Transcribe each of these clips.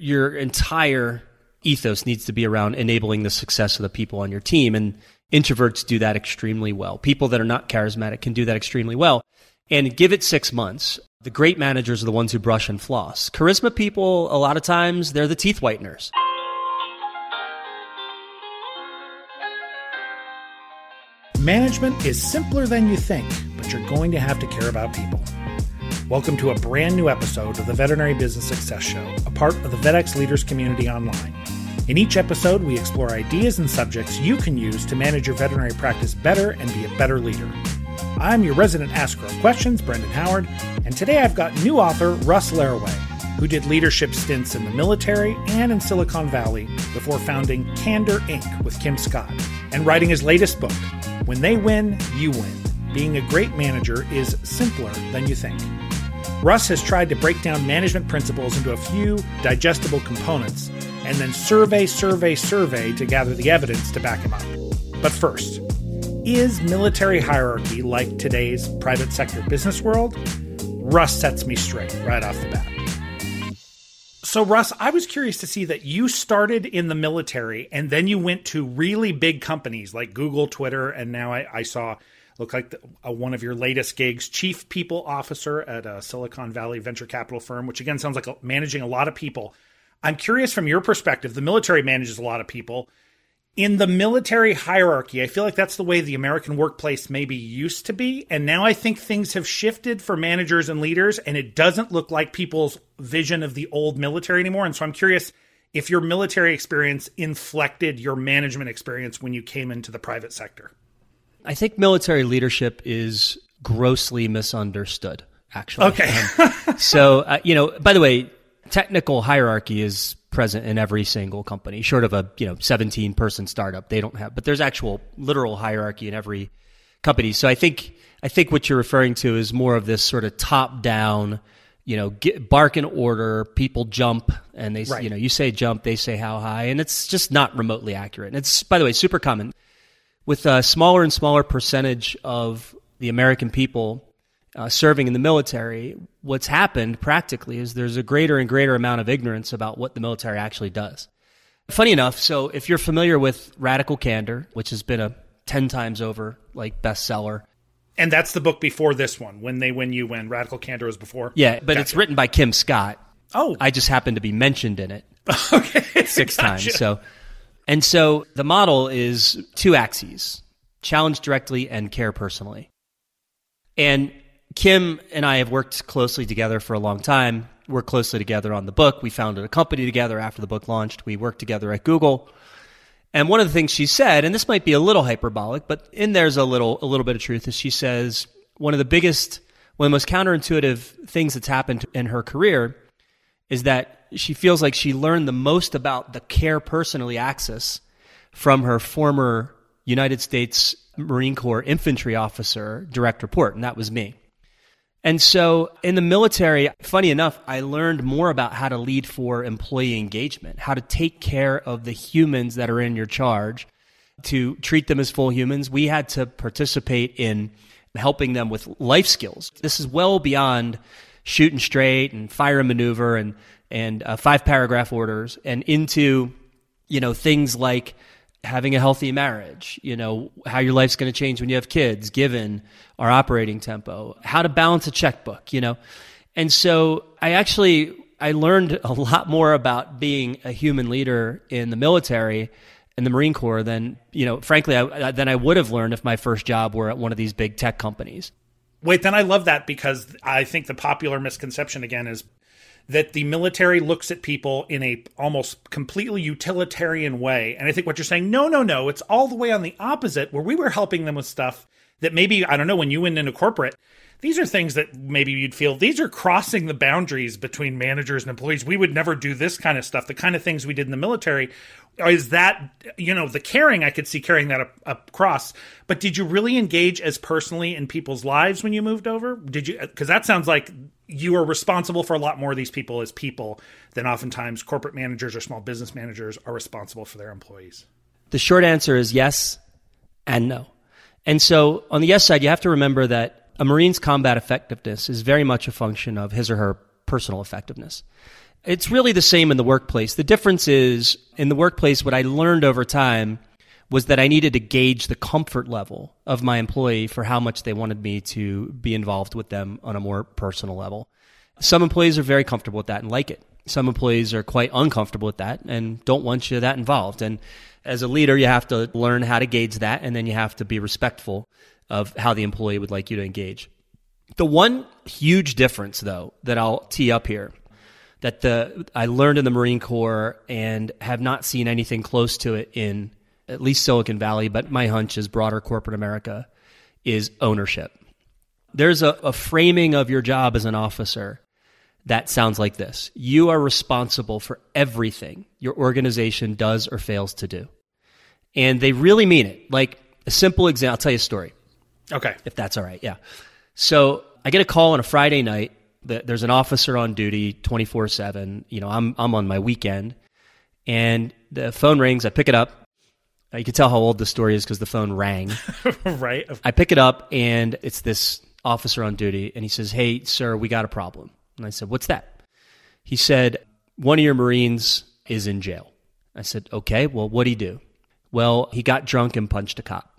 your entire ethos needs to be around enabling the success of the people on your team. And introverts do that extremely well. People that are not charismatic can do that extremely well. And give it six months. The great managers are the ones who brush and floss. Charisma people, a lot of times, they're the teeth whiteners. Management is simpler than you think, but you're going to have to care about people. Welcome to a brand new episode of the Veterinary Business Success Show, a part of the VetX Leaders Community Online. In each episode, we explore ideas and subjects you can use to manage your veterinary practice better and be a better leader. I'm your resident asker of questions, Brendan Howard, and today I've got new author Russ Laraway, who did leadership stints in the military and in Silicon Valley before founding Candor Inc. with Kim Scott and writing his latest book, When They Win, You Win. Being a great manager is simpler than you think. Russ has tried to break down management principles into a few digestible components and then survey, survey, survey to gather the evidence to back him up. But first, is military hierarchy like today's private sector business world? Russ sets me straight right off the bat. So, Russ, I was curious to see that you started in the military and then you went to really big companies like Google, Twitter, and now I, I saw look like the, uh, one of your latest gigs, chief people officer at a Silicon Valley venture capital firm, which again sounds like a, managing a lot of people. I'm curious from your perspective, the military manages a lot of people. In the military hierarchy, I feel like that's the way the American workplace maybe used to be. And now I think things have shifted for managers and leaders, and it doesn't look like people's vision of the old military anymore. And so I'm curious if your military experience inflected your management experience when you came into the private sector. I think military leadership is grossly misunderstood, actually. Okay. um, so, uh, you know, by the way, technical hierarchy is present in every single company, short of a, you know, 17 person startup. They don't have, but there's actual literal hierarchy in every company. So I think, I think what you're referring to is more of this sort of top down, you know, get, bark in order, people jump and they, right. you know, you say jump, they say how high, and it's just not remotely accurate. And it's, by the way, super common with a smaller and smaller percentage of the American people uh, serving in the military, what's happened practically is there's a greater and greater amount of ignorance about what the military actually does. Funny enough, so if you're familiar with Radical Candor, which has been a 10 times over like bestseller, and that's the book before this one, When They Win You Win. Radical Candor was before. Yeah, but gotcha. it's written by Kim Scott. Oh. I just happened to be mentioned in it. okay. Six gotcha. times. So and so the model is two axes challenge directly and care personally. And Kim and I have worked closely together for a long time. We're closely together on the book. We founded a company together after the book launched. We worked together at Google. And one of the things she said, and this might be a little hyperbolic, but in there's a little a little bit of truth, is she says one of the biggest, one of the most counterintuitive things that's happened in her career is that she feels like she learned the most about the care personally axis from her former United States Marine Corps infantry officer direct report, and that was me. And so in the military, funny enough, I learned more about how to lead for employee engagement, how to take care of the humans that are in your charge, to treat them as full humans. We had to participate in helping them with life skills. This is well beyond shooting straight and fire and maneuver and and uh, five paragraph orders and into you know things like having a healthy marriage you know how your life's going to change when you have kids given our operating tempo how to balance a checkbook you know? And so i actually i learned a lot more about being a human leader in the military in the marine corps than you know frankly I, than i would have learned if my first job were at one of these big tech companies. Wait, then I love that because I think the popular misconception again is that the military looks at people in a almost completely utilitarian way. And I think what you're saying, no, no, no, it's all the way on the opposite, where we were helping them with stuff that maybe, I don't know, when you went into corporate, these are things that maybe you'd feel these are crossing the boundaries between managers and employees. We would never do this kind of stuff. The kind of things we did in the military is that you know the caring I could see carrying that across. But did you really engage as personally in people's lives when you moved over? Did you? Because that sounds like you are responsible for a lot more of these people as people than oftentimes corporate managers or small business managers are responsible for their employees. The short answer is yes and no. And so on the yes side, you have to remember that a Marine's combat effectiveness is very much a function of his or her personal effectiveness. It's really the same in the workplace. The difference is in the workplace, what I learned over time was that I needed to gauge the comfort level of my employee for how much they wanted me to be involved with them on a more personal level. Some employees are very comfortable with that and like it. Some employees are quite uncomfortable with that and don't want you that involved. And as a leader, you have to learn how to gauge that and then you have to be respectful of how the employee would like you to engage. The one huge difference, though, that I'll tee up here that the I learned in the Marine Corps and have not seen anything close to it in at least Silicon Valley, but my hunch is broader corporate America is ownership. There's a, a framing of your job as an officer that sounds like this. You are responsible for everything your organization does or fails to do. And they really mean it. Like a simple example, I'll tell you a story. Okay. If that's all right. Yeah. So I get a call on a Friday night. There's an officer on duty 24 7. You know, I'm, I'm on my weekend and the phone rings. I pick it up. Uh, you can tell how old the story is because the phone rang. right. I pick it up and it's this officer on duty and he says, Hey, sir, we got a problem. And I said, What's that? He said, One of your Marines is in jail. I said, Okay, well, what'd he do? Well, he got drunk and punched a cop.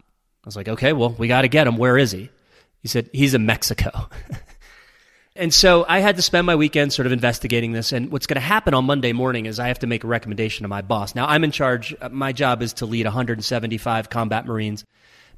I was like, Okay, well, we got to get him. Where is he? He said, He's in Mexico. and so I had to spend my weekend sort of investigating this. And what's going to happen on Monday morning is I have to make a recommendation to my boss. Now, I'm in charge. Uh, my job is to lead 175 combat Marines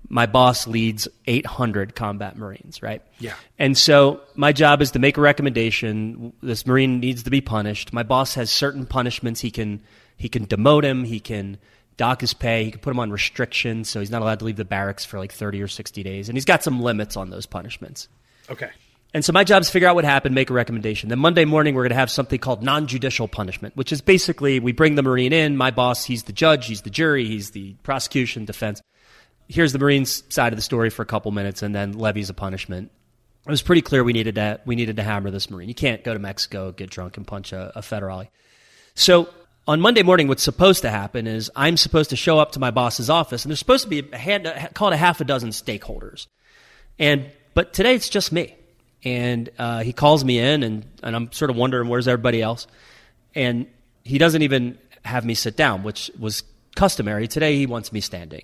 my boss leads 800 combat Marines, right? Yeah. And so my job is to make a recommendation. This Marine needs to be punished. My boss has certain punishments. He can he can demote him. He can dock his pay. He can put him on restrictions, so he's not allowed to leave the barracks for like 30 or 60 days. And he's got some limits on those punishments. Okay. And so my job is to figure out what happened, make a recommendation. Then Monday morning, we're going to have something called non-judicial punishment, which is basically we bring the Marine in. My boss, he's the judge, he's the jury, he's the prosecution, defense here's the Marines side of the story for a couple minutes and then levies a punishment. It was pretty clear we needed to we needed to hammer this Marine. You can't go to Mexico, get drunk, and punch a, a federale. So on Monday morning, what's supposed to happen is I'm supposed to show up to my boss's office, and there's supposed to be a hand, call it a half a dozen stakeholders, and but today it's just me, and uh, he calls me in, and and I'm sort of wondering where's everybody else, and he doesn't even have me sit down, which was customary. Today he wants me standing.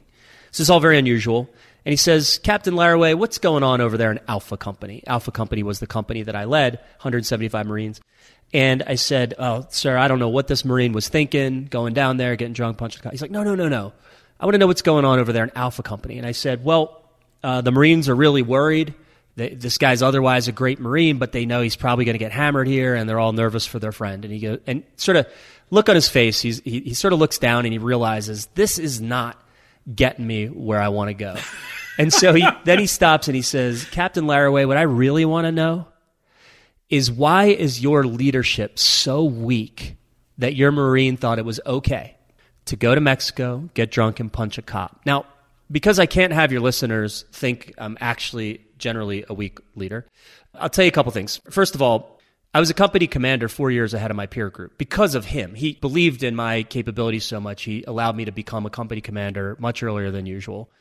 This is all very unusual. And he says, Captain Laraway, what's going on over there in Alpha Company? Alpha Company was the company that I led, 175 Marines. And I said, Oh, sir, I don't know what this Marine was thinking, going down there, getting drunk, punching the He's like, No, no, no, no. I want to know what's going on over there in Alpha Company. And I said, Well, uh, the Marines are really worried. They, this guy's otherwise a great Marine, but they know he's probably going to get hammered here, and they're all nervous for their friend. And he goes, and sort of look on his face. He's, he, he sort of looks down and he realizes this is not getting me where I want to go. And so he then he stops and he says, Captain Laraway, what I really want to know is why is your leadership so weak that your Marine thought it was okay to go to Mexico, get drunk, and punch a cop? Now, because I can't have your listeners think I'm actually generally a weak leader, I'll tell you a couple things. First of all, I was a company commander four years ahead of my peer group because of him. He believed in my capabilities so much, he allowed me to become a company commander much earlier than usual.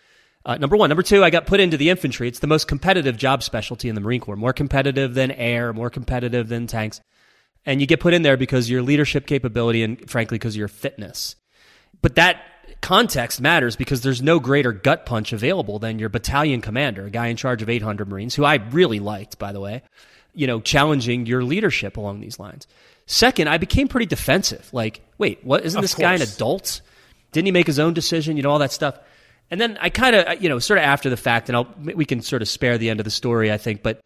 Uh, number one. Number two, I got put into the infantry. It's the most competitive job specialty in the Marine Corps, more competitive than air, more competitive than tanks. And you get put in there because your leadership capability and, frankly, because of your fitness. But that context matters because there's no greater gut punch available than your battalion commander, a guy in charge of 800 Marines, who I really liked, by the way you know, challenging your leadership along these lines. Second, I became pretty defensive. Like, wait, what? Isn't this guy an adult? Didn't he make his own decision? You know, all that stuff. And then I kind of, uh, you know, sort of after the fact, and I'll, we can sort of spare the end of the story, I think, but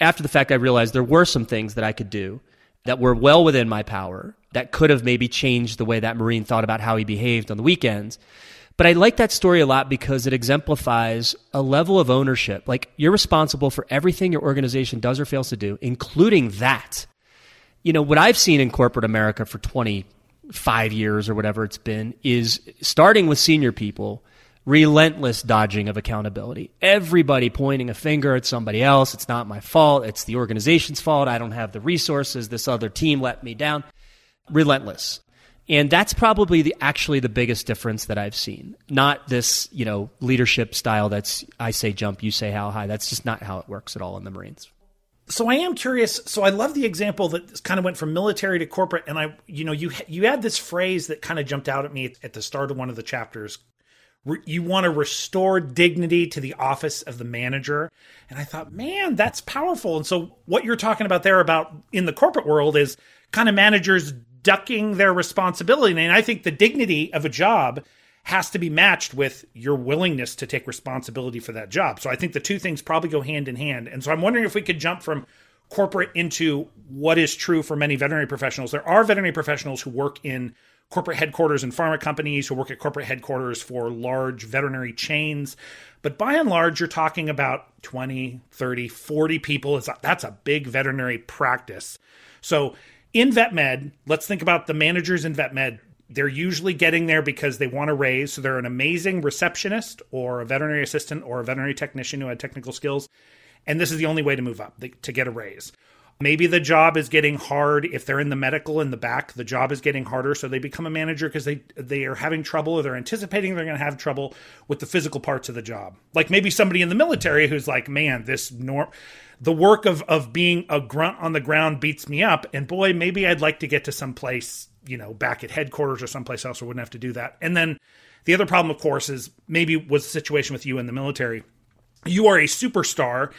after the fact, I realized there were some things that I could do that were well within my power that could have maybe changed the way that Marine thought about how he behaved on the weekends. But I like that story a lot because it exemplifies a level of ownership. Like you're responsible for everything your organization does or fails to do, including that. You know, what I've seen in corporate America for 25 years or whatever it's been is starting with senior people, relentless dodging of accountability. Everybody pointing a finger at somebody else. It's not my fault. It's the organization's fault. I don't have the resources. This other team let me down. Relentless. And that's probably the, actually the biggest difference that I've seen. Not this, you know, leadership style that's I say jump, you say how high. That's just not how it works at all in the Marines. So I am curious. So I love the example that kind of went from military to corporate, and I, you know, you you had this phrase that kind of jumped out at me at the start of one of the chapters. You want to restore dignity to the office of the manager, and I thought, man, that's powerful. And so what you're talking about there about in the corporate world is kind of managers ducking their responsibility, and I think the dignity of a job has to be matched with your willingness to take responsibility for that job. So I think the two things probably go hand in hand. And so I'm wondering if we could jump from corporate into what is true for many veterinary professionals. There are veterinary professionals who work in corporate headquarters and pharma companies, who work at corporate headquarters for large veterinary chains. But by and large, you're talking about 20, 30, 40 people. That's a big veterinary practice. So in vet med, let's think about the managers in vet med they're usually getting there because they want to raise. So they're an amazing receptionist or a veterinary assistant or a veterinary technician who had technical skills. And this is the only way to move up to get a raise. Maybe the job is getting hard if they're in the medical in the back. The job is getting harder, so they become a manager because they they are having trouble or they're anticipating they're going to have trouble with the physical parts of the job. Like maybe somebody in the military who's like, man, this norm, the work of of being a grunt on the ground beats me up, and boy, maybe I'd like to get to some place you know, back at headquarters or someplace else, or wouldn't have to do that. And then the other problem, of course, is maybe was the situation with you in the military. You are a superstar,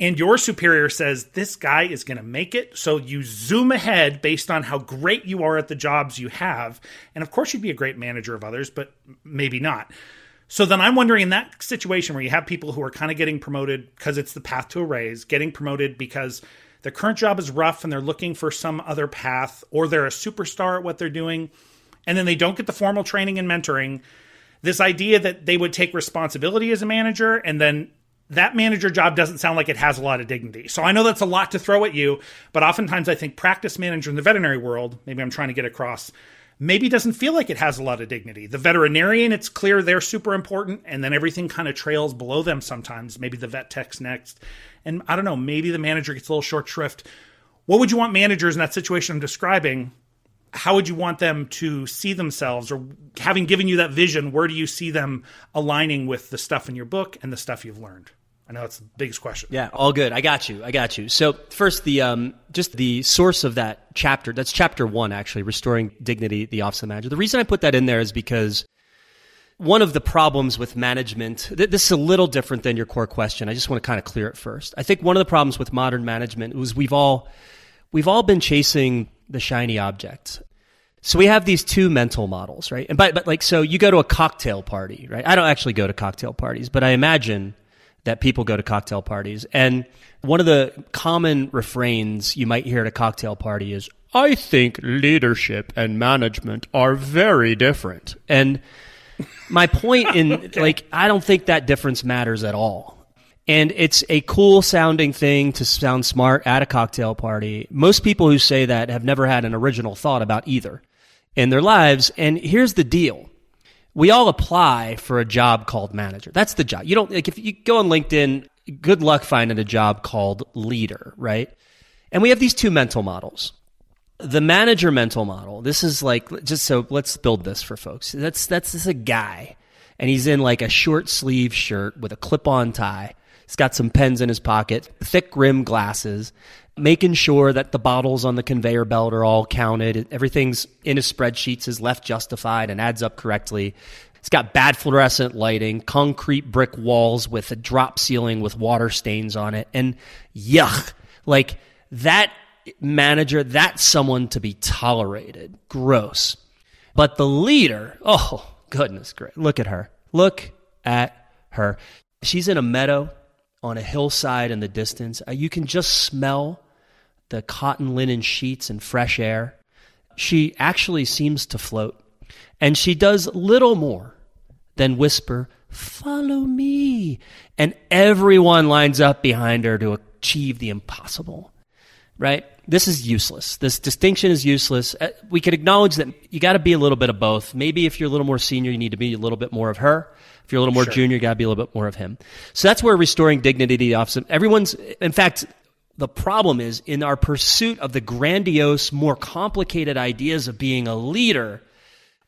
and your superior says this guy is going to make it. So you zoom ahead based on how great you are at the jobs you have. And of course, you'd be a great manager of others, but maybe not. So then I'm wondering in that situation where you have people who are kind of getting promoted because it's the path to a raise, getting promoted because their current job is rough and they're looking for some other path, or they're a superstar at what they're doing, and then they don't get the formal training and mentoring. This idea that they would take responsibility as a manager and then that manager job doesn't sound like it has a lot of dignity. So I know that's a lot to throw at you, but oftentimes I think practice manager in the veterinary world, maybe I'm trying to get across, maybe doesn't feel like it has a lot of dignity. The veterinarian, it's clear they're super important, and then everything kind of trails below them sometimes. Maybe the vet tech's next. And I don't know, maybe the manager gets a little short shrift. What would you want managers in that situation I'm describing? How would you want them to see themselves, or having given you that vision, where do you see them aligning with the stuff in your book and the stuff you've learned? I know it's the biggest question. Yeah, all good. I got you. I got you. So first, the um, just the source of that chapter. That's chapter one, actually, restoring dignity, the office of manager. The reason I put that in there is because one of the problems with management. Th- this is a little different than your core question. I just want to kind of clear it first. I think one of the problems with modern management was we've all we've all been chasing the shiny object. So we have these two mental models, right? And but but like so, you go to a cocktail party, right? I don't actually go to cocktail parties, but I imagine that people go to cocktail parties. And one of the common refrains you might hear at a cocktail party is, I think leadership and management are very different. And my point in okay. like, I don't think that difference matters at all. And it's a cool sounding thing to sound smart at a cocktail party. Most people who say that have never had an original thought about either in their lives. And here's the deal we all apply for a job called manager. That's the job. You don't like if you go on LinkedIn, good luck finding a job called leader, right? And we have these two mental models. The manager mental model. This is like just so let's build this for folks. That's that's just a guy and he's in like a short sleeve shirt with a clip-on tie. He's got some pens in his pocket, thick rim glasses, making sure that the bottles on the conveyor belt are all counted. Everything's in his spreadsheets is left justified and adds up correctly. It's got bad fluorescent lighting, concrete brick walls with a drop ceiling with water stains on it. And yuck, like that manager, that's someone to be tolerated. Gross. But the leader, oh, goodness great. Look at her. Look at her. She's in a meadow on a hillside in the distance. Uh, you can just smell the cotton linen sheets and fresh air. She actually seems to float, and she does little more than whisper, Follow me. And everyone lines up behind her to achieve the impossible, right? This is useless. This distinction is useless. Uh, we could acknowledge that you got to be a little bit of both. Maybe if you're a little more senior, you need to be a little bit more of her. If you're a little more sure. junior, you got to be a little bit more of him. So that's where restoring dignity to the office. Everyone's, in fact, the problem is in our pursuit of the grandiose, more complicated ideas of being a leader,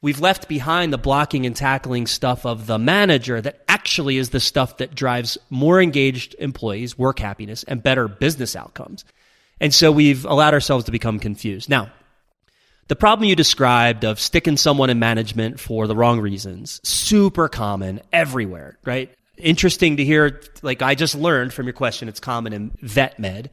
we've left behind the blocking and tackling stuff of the manager that actually actually is the stuff that drives more engaged employees, work happiness, and better business outcomes. And so we've allowed ourselves to become confused. Now, the problem you described of sticking someone in management for the wrong reasons, super common everywhere, right? Interesting to hear, like I just learned from your question, it's common in vet med,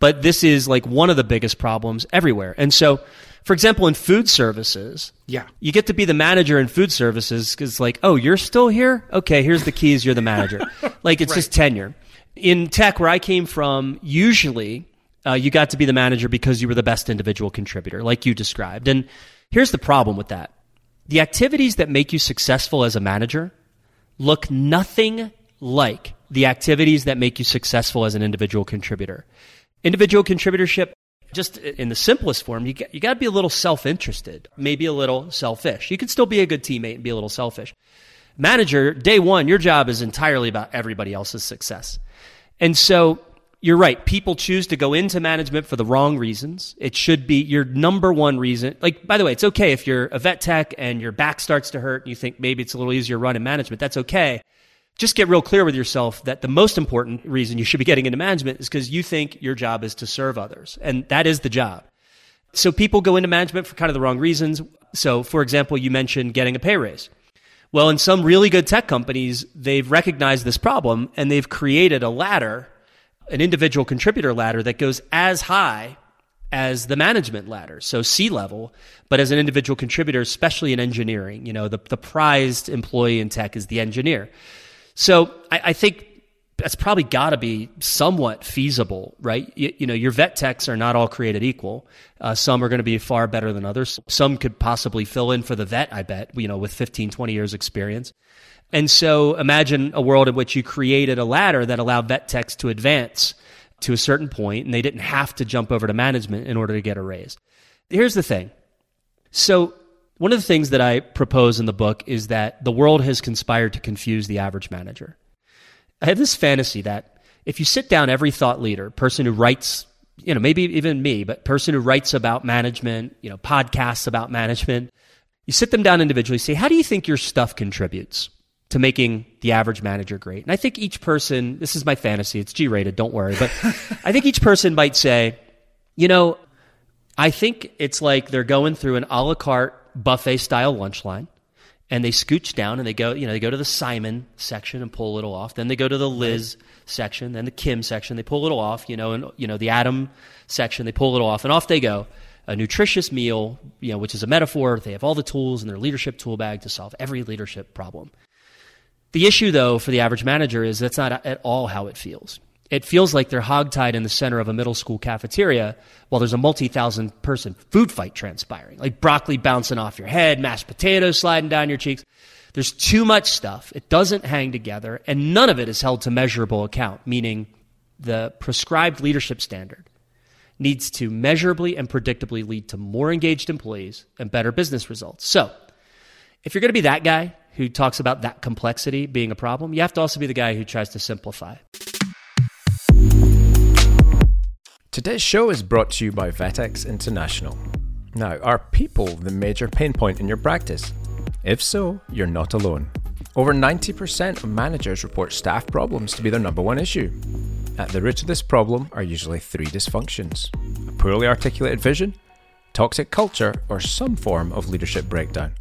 but this is like one of the biggest problems everywhere. And so, for example, in food services, Yeah. you get to be the manager in food services because, like, oh, you're still here? Okay, here's the keys. You're the manager. like, it's just tenure. In tech, where I came from, usually uh, you got to be the manager because you were the best individual contributor, like you described. And here's the problem with that the activities that make you successful as a manager look nothing like the activities that make you successful as an individual contributor. Individual contributorship, just in the simplest form, you got, you got to be a little self-interested, maybe a little selfish. You can still be a good teammate and be a little selfish. Manager, day one, your job is entirely about everybody else's success. And so you're right. People choose to go into management for the wrong reasons. It should be your number one reason. Like, by the way, it's okay if you're a vet tech and your back starts to hurt and you think maybe it's a little easier run in management. That's okay. Just get real clear with yourself that the most important reason you should be getting into management is because you think your job is to serve others. And that is the job. So people go into management for kind of the wrong reasons. So, for example, you mentioned getting a pay raise. Well, in some really good tech companies, they've recognized this problem and they've created a ladder, an individual contributor ladder that goes as high as the management ladder. So C level, but as an individual contributor, especially in engineering, you know, the, the prized employee in tech is the engineer. So I, I think that's probably got to be somewhat feasible, right? You, you, know, your vet techs are not all created equal. Uh, some are going to be far better than others. Some could possibly fill in for the vet, I bet, you know, with 15, 20 years experience. And so imagine a world in which you created a ladder that allowed vet techs to advance to a certain point and they didn't have to jump over to management in order to get a raise. Here's the thing. So one of the things that I propose in the book is that the world has conspired to confuse the average manager. I have this fantasy that if you sit down every thought leader, person who writes, you know, maybe even me, but person who writes about management, you know, podcasts about management, you sit them down individually, say, how do you think your stuff contributes to making the average manager great? And I think each person, this is my fantasy, it's G rated, don't worry, but I think each person might say, you know, I think it's like they're going through an a la carte buffet style lunch line and they scooch down and they go, you know, they go to the Simon section and pull a little off. Then they go to the Liz section, then the Kim section, they pull a little off, you know, and you know, the Adam section, they pull a little off, and off they go. A nutritious meal, you know, which is a metaphor. They have all the tools in their leadership tool bag to solve every leadership problem. The issue, though, for the average manager is that's not at all how it feels. It feels like they're hogtied in the center of a middle school cafeteria while there's a multi thousand person food fight transpiring, like broccoli bouncing off your head, mashed potatoes sliding down your cheeks. There's too much stuff. It doesn't hang together, and none of it is held to measurable account, meaning the prescribed leadership standard needs to measurably and predictably lead to more engaged employees and better business results. So, if you're going to be that guy who talks about that complexity being a problem, you have to also be the guy who tries to simplify. Today's show is brought to you by VetX International. Now, are people the major pain point in your practice? If so, you're not alone. Over 90% of managers report staff problems to be their number one issue. At the root of this problem are usually three dysfunctions a poorly articulated vision, toxic culture, or some form of leadership breakdown.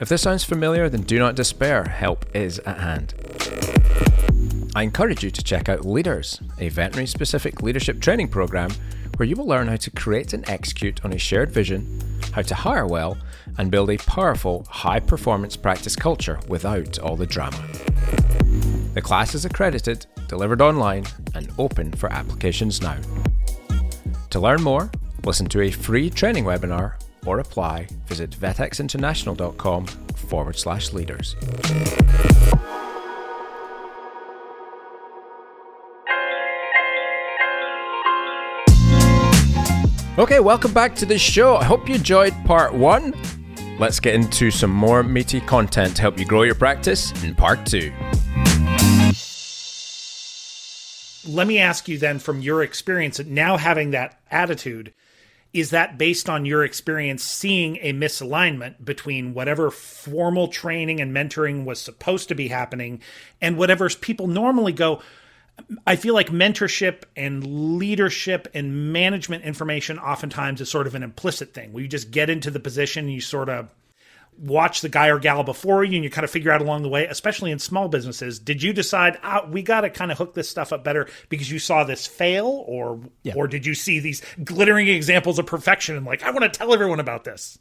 If this sounds familiar, then do not despair, help is at hand. I encourage you to check out Leaders, a veterinary specific leadership training program where you will learn how to create and execute on a shared vision, how to hire well, and build a powerful, high performance practice culture without all the drama. The class is accredited, delivered online, and open for applications now. To learn more, listen to a free training webinar or apply, visit vetxinternational.com forward slash leaders. Okay, welcome back to the show. I hope you enjoyed part one. Let's get into some more meaty content to help you grow your practice in part two. Let me ask you then, from your experience, now having that attitude, is that based on your experience seeing a misalignment between whatever formal training and mentoring was supposed to be happening and whatever people normally go I feel like mentorship and leadership and management information oftentimes is sort of an implicit thing. Where you just get into the position and you sort of watch the guy or gal before you and you kind of figure out along the way, especially in small businesses. Did you decide ah, we got to kind of hook this stuff up better because you saw this fail, or yeah. or did you see these glittering examples of perfection and like I want to tell everyone about this?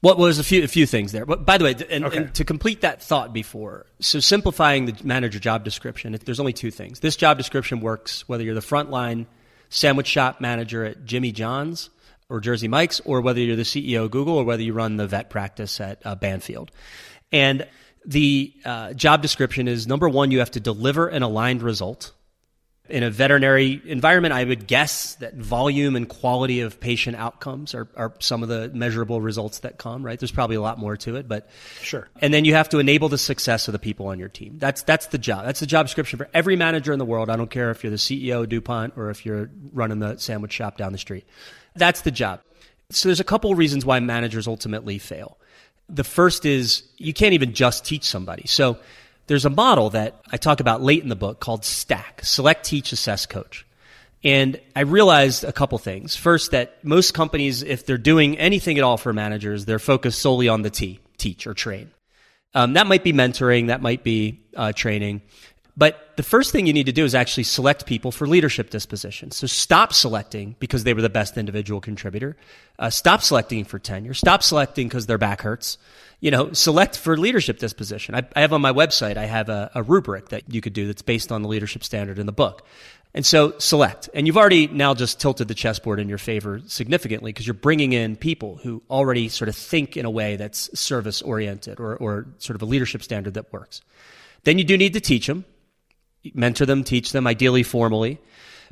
Well, there's a few a few things there. But by the way, and, okay. and, to complete that thought before, so simplifying the manager job description, there's only two things. This job description works whether you're the frontline sandwich shop manager at Jimmy John's or Jersey Mike's, or whether you're the CEO of Google, or whether you run the vet practice at uh, Banfield. And the uh, job description is number one, you have to deliver an aligned result. In a veterinary environment, I would guess that volume and quality of patient outcomes are, are some of the measurable results that come, right? There's probably a lot more to it, but sure. And then you have to enable the success of the people on your team. That's that's the job. That's the job description for every manager in the world. I don't care if you're the CEO of DuPont or if you're running the sandwich shop down the street. That's the job. So there's a couple of reasons why managers ultimately fail. The first is you can't even just teach somebody. So there's a model that I talk about late in the book called STACK, Select, Teach, Assess, Coach. And I realized a couple things. First, that most companies, if they're doing anything at all for managers, they're focused solely on the T, teach or train. Um, that might be mentoring, that might be uh, training. But the first thing you need to do is actually select people for leadership dispositions. So stop selecting because they were the best individual contributor. Uh, stop selecting for tenure. Stop selecting because their back hurts. You know, select for leadership disposition. I, I have on my website, I have a, a rubric that you could do that's based on the leadership standard in the book. And so select. And you've already now just tilted the chessboard in your favor significantly because you're bringing in people who already sort of think in a way that's service oriented or, or sort of a leadership standard that works. Then you do need to teach them mentor them, teach them, ideally formally.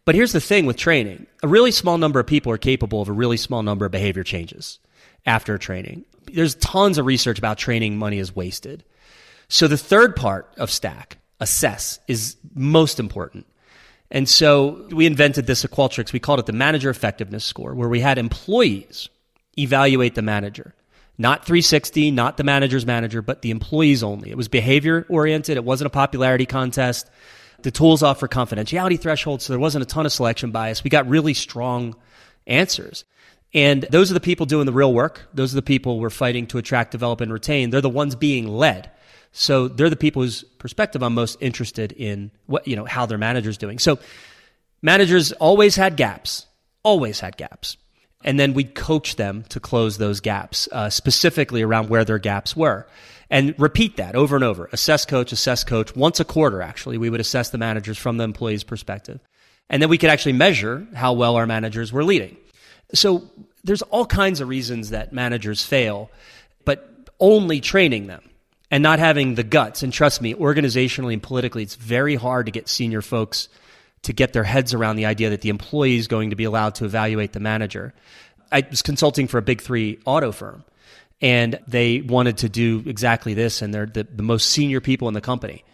But here's the thing with training a really small number of people are capable of a really small number of behavior changes after training. There's tons of research about training money is wasted. So the third part of Stack, assess, is most important. And so we invented this at Qualtrics. We called it the manager effectiveness score, where we had employees evaluate the manager. Not 360, not the manager's manager, but the employees only. It was behavior oriented. It wasn't a popularity contest. The tools offer confidentiality thresholds, so there wasn't a ton of selection bias. We got really strong answers. And those are the people doing the real work. Those are the people we're fighting to attract, develop, and retain. They're the ones being led. So they're the people whose perspective I'm most interested in what, you know, how their manager's doing. So managers always had gaps, always had gaps and then we'd coach them to close those gaps, uh, specifically around where their gaps were. And repeat that over and over. Assess coach, assess coach. Once a quarter, actually, we would assess the managers from the employee's perspective. And then we could actually measure how well our managers were leading. So there's all kinds of reasons that managers fail, but only training them and not having the guts. And trust me, organizationally and politically, it's very hard to get senior folks to get their heads around the idea that the employee is going to be allowed to evaluate the manager. I was consulting for a big three auto firm, and they wanted to do exactly this, and they're the, the most senior people in the company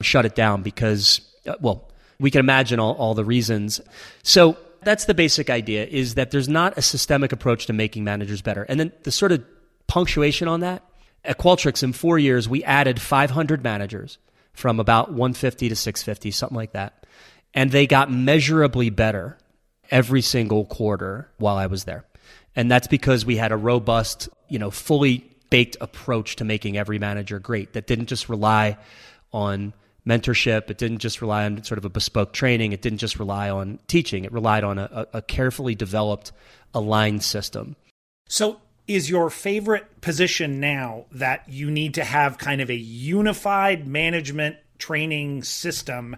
shut it down because, uh, well, we can imagine all, all the reasons. So that's the basic idea is that there's not a systemic approach to making managers better. And then the sort of punctuation on that at Qualtrics in four years, we added 500 managers from about 150 to 650, something like that and they got measurably better every single quarter while I was there. And that's because we had a robust, you know, fully baked approach to making every manager great that didn't just rely on mentorship. It didn't just rely on sort of a bespoke training. It didn't just rely on teaching. It relied on a, a carefully developed, aligned system. So, is your favorite position now that you need to have kind of a unified management training system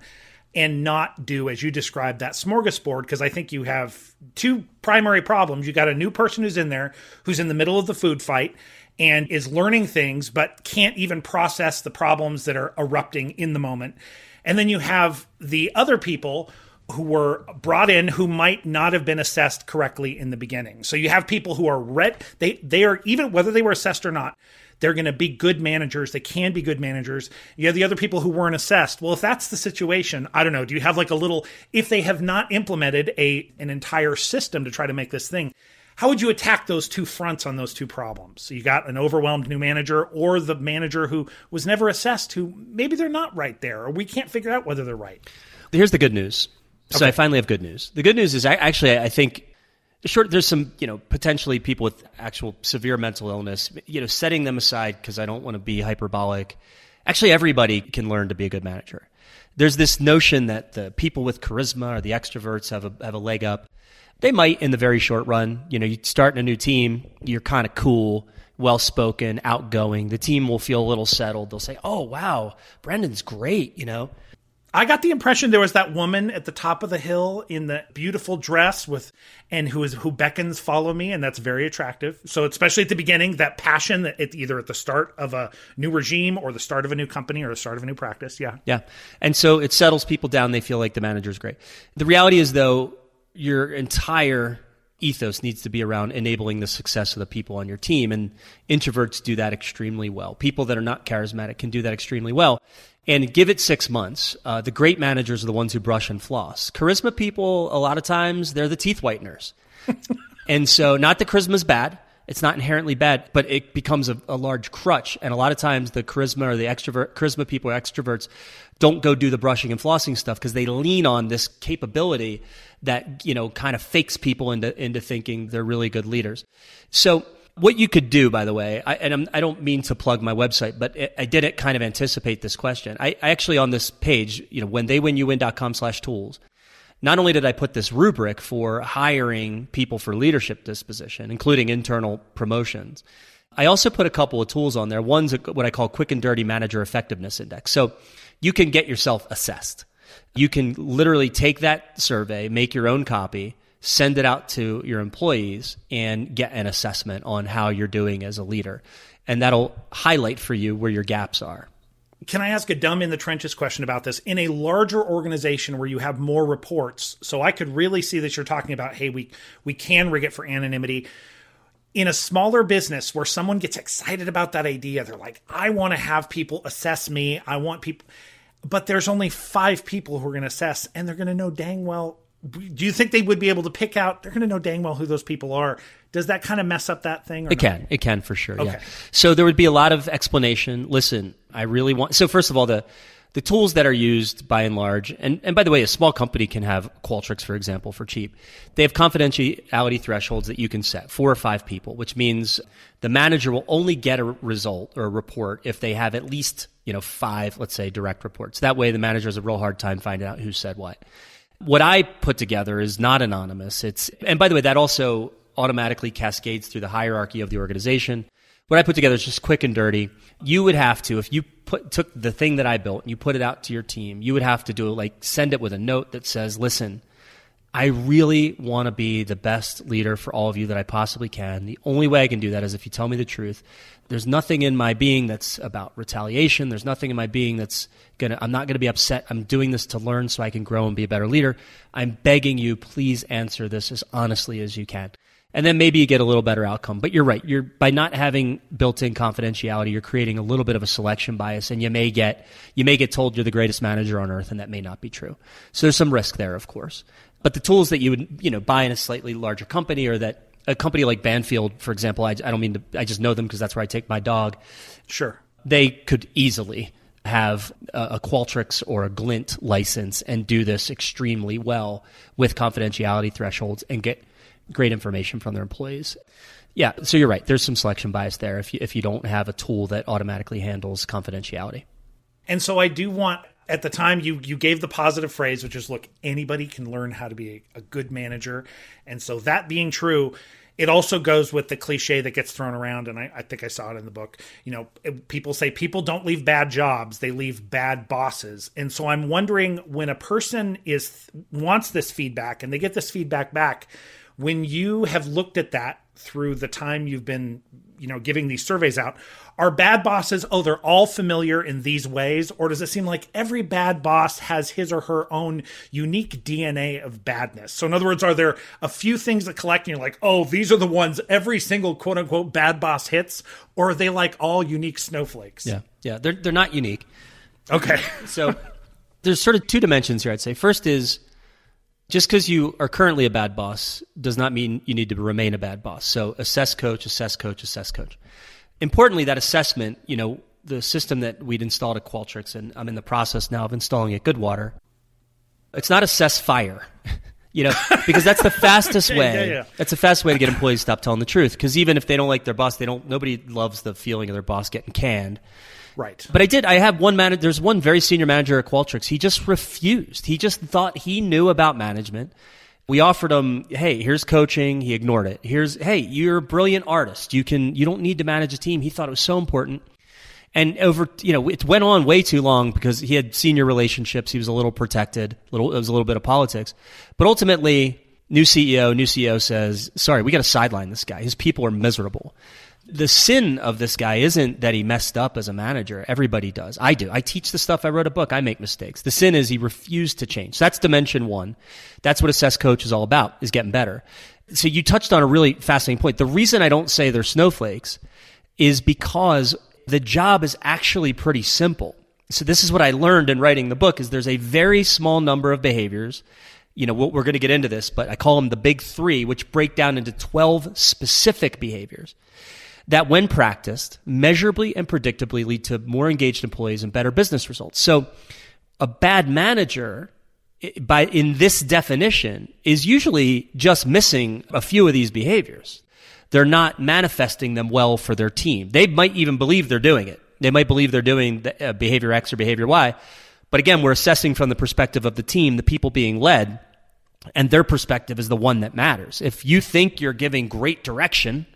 and not do, as you described, that smorgasbord. Because I think you have two primary problems. You got a new person who's in there who's in the middle of the food fight and is learning things, but can't even process the problems that are erupting in the moment. And then you have the other people who were brought in who might not have been assessed correctly in the beginning. So you have people who are red they they are even whether they were assessed or not they're going to be good managers. They can be good managers. You have the other people who weren't assessed. Well, if that's the situation, I don't know. Do you have like a little, if they have not implemented a an entire system to try to make this thing, how would you attack those two fronts on those two problems? So you got an overwhelmed new manager or the manager who was never assessed who maybe they're not right there or we can't figure out whether they're right. Here's the good news. So Okay. I finally have good news. The good news is I actually I think short there's some, you know, potentially people with actual severe mental illness, you know, setting them aside because I don't want to be hyperbolic. Actually everybody can learn to be a good manager. There's this notion that the people with charisma or the extroverts have a have a leg up. They might in the very short run. You know, you start in a new team, you're kind of cool, well spoken, outgoing. The team will feel a little settled. They'll say, "Oh, wow, Brendan's great," you know. I got the impression there was that woman at the top of the hill in the beautiful dress with and who is who beckons follow me and that's very attractive. So especially at the beginning that passion that it, either at the start of a new regime or the start of a new company or the start of a new practice. Yeah. Yeah. And so it settles people down. They feel like the manager's great. The reality is, though, your entire ethos needs to be around enabling the success of the people on your team. And introverts do that extremely well. People that are not charismatic can do that extremely well. And give it six months. Uh, the great managers are the ones who brush and floss. Charisma people, a lot of times, they're the teeth whiteners. And so, not that charisma's bad. It's not inherently bad, but it becomes a, a large crutch. And a lot of times, the charisma or the extrovert, charisma people or extroverts don't go do the brushing and flossing stuff because they lean on this capability that you know kind of fakes people into into thinking they're really good leaders. So. What you could do, by the way, I, and I'm, I don't mean to plug my website, but it, I didn't kind of anticipate this question. I, I actually on this page, you know, when they win you win.com slash tools, not only did I put this rubric for hiring people for leadership disposition, including internal promotions, I also put a couple of tools on there. One's what I call quick and dirty manager effectiveness index. So you can get yourself assessed. You can literally take that survey, make your own copy, send it out to your employees, and get an assessment on how you're doing as a leader. And that'll highlight for you where your gaps are. Can I ask a dumb in the trenches question about this? In a larger organization where you have more reports, so I could really see that you're talking about, hey, we we can rig it for anonymity. In a smaller business where someone gets excited about that idea, they're like, I want to have people assess me. I want people but there's only five people who are going to assess and they're going to know dang well do you think they would be able to pick out they're going to know dang well who those people are does that kind of mess up that thing or It not? can. It can for sure. Yeah. Okay. So there would be a lot of explanation. Listen, I really want. So first of all, the the tools that are used by and large, and, and by the way, a small company can have Qualtrics, for example, for cheap. They have confidentiality thresholds that you can set, four or five people, which means the manager will only get a result or a report if they have at least, you know, five, let's say, direct reports. That way the manager has a real hard time finding out who said what. What I put together is not anonymous. It's, and by the way, that also automatically cascades through the hierarchy of the organization. What I put together is just quick and dirty. You would have to, if you put, took the thing that I built and you put it out to your team, you would have to do like send it with a note that says, listen, I really want to be the best leader for all of you that I possibly can. The only way I can do that is if you tell me the truth. There's nothing in my being that's about retaliation. There's nothing in my being that's gonna, I'm not gonna be upset. I'm doing this to learn so I can grow and be a better leader. I'm begging you, please answer this as honestly as you can. And then maybe you get a little better outcome. But you're right. You're by not having built-in confidentiality, you're creating a little bit of a selection bias, and you may get you may get told you're the greatest manager on earth, and that may not be true. So there's some risk there, of course. But the tools that you would you know buy in a slightly larger company, or that a company like Banfield, for example, I, I don't mean to, I just know them because that's where I take my dog. sure They could easily have a, a Qualtrics or a Glint license and do this extremely well with confidentiality thresholds and get great information from their employees. Yeah, so you're right. There's some selection bias there if you, if you don't have a tool that automatically handles confidentiality. And so I do want at the time you you gave the positive phrase, which is look, anybody can learn how to be a, good manager. And so that being true, it also goes with the cliche that gets thrown around, and I, I think I saw it in the book. You know, it- people say people don't leave bad jobs; they leave bad bosses. And so I'm wondering when a person is wants this feedback and they get this feedback back, when you have looked at that through the time you've been you know giving these surveys out are bad bosses oh they're all familiar in these ways or does it seem like every bad boss has his or her own unique dna of badness so in other words are there a few things that collect and you're like oh these are the ones every single quote unquote bad boss hits or are they like all unique snowflakes Yeah, yeah, they're they're not unique. okay So there's sort of two dimensions here. I'd say first is just because you are currently a bad boss does not mean you need to remain a bad boss. So assess coach, assess coach, assess coach. Importantly, that assessment, you know, the system that we'd installed at Qualtrics, and I'm in the process now of installing at Goodwater. It's not assess fire, you know, because that's the fastest way. yeah, yeah. That's the fastest way to get employees to stop telling the truth. Because even if they don't like their boss, they don't. Nobody loves the feeling of their boss getting canned. Right. But I did. I have one manager. There's one very senior manager at Qualtrics. He just refused. He just thought he knew about management. We offered him, hey, here's coaching. He ignored it. Here's, hey, you're a brilliant artist. You can, you don't need to manage a team. He thought it was so important. And over, you know, it went on way too long because he had senior relationships. He was a little protected. Little, it was a little bit of politics. But ultimately, new CEO, new CEO says, sorry, we got to sideline this guy. His people are miserable the sin of this guy isn't that he messed up as a manager. Everybody does. I do. I teach the stuff. I wrote a book. I make mistakes. The sin is he refused to change. So that's dimension one. That's what a assess coach is all about, is getting better. So you touched on a really fascinating point. The reason I don't say they're snowflakes is because the job is actually pretty simple. So this is what I learned in writing the book is there's a very small number of behaviors you know, we're going to get into this, but I call them the big three, which break down into 12 specific behaviors that when practiced, measurably and predictably lead to more engaged employees and better business results. So a bad manager by in this definition is usually just missing a few of these behaviors. They're not manifesting them well for their team. They might even believe they're doing it. They might believe they're doing the, uh, behavior X or behavior Y. But again, we're assessing from the perspective of the team, the people being led, and their perspective is the one that matters. If you think you're giving great direction,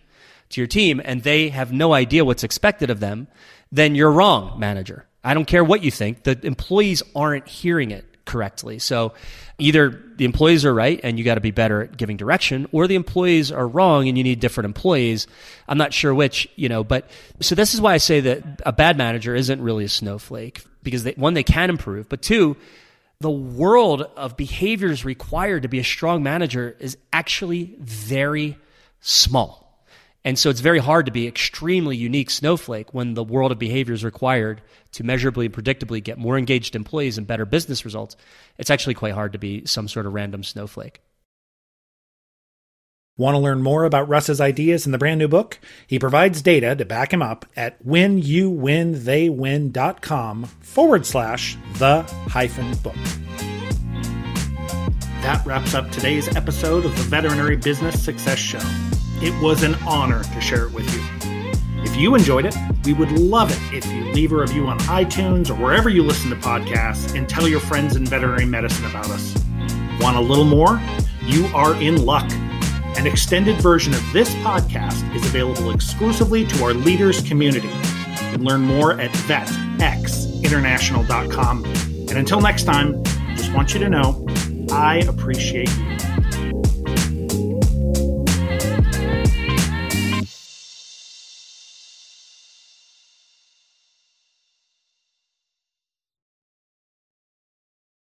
to your team and they have no idea what's expected of them, then you're wrong, manager. I don't care what you think. The employees aren't hearing it correctly. So either the employees are right and you got to be better at giving direction or the employees are wrong and you need different employees. I'm not sure which, you know, but so this is why I say that a bad manager isn't really a snowflake because they, one, they can improve, but two, the world of behaviors required to be a strong manager is actually very small. And so it's very hard to be extremely unique snowflake when the world of behavior is required to measurably and predictably get more engaged employees and better business results. It's actually quite hard to be some sort of random snowflake. Want to learn more about Russ's ideas in the brand new book? He provides data to back him up at whenyouwintheywin.com forward slash the hyphen book. That wraps up today's episode of the Veterinary Business Success Show. It was an honor to share it with you. If you enjoyed it, we would love it if you leave a review on iTunes or wherever you listen to podcasts and tell your friends in veterinary medicine about us. Want a little more? You are in luck. An extended version of this podcast is available exclusively to our leaders community. You can learn more at vetxinternational.com. And until next time, just want you to know I appreciate you.